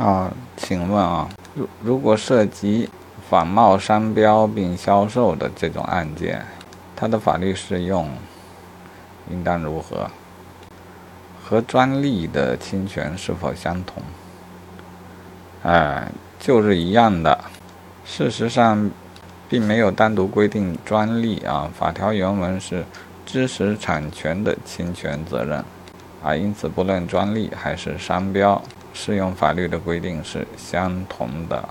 啊，请问啊，如如果涉及仿冒商标并销售的这种案件，它的法律适用应当如何？和专利的侵权是否相同？哎，就是一样的。事实上，并没有单独规定专利啊。法条原文是知识产权的侵权责任啊，因此不论专利还是商标。适用法律的规定是相同的。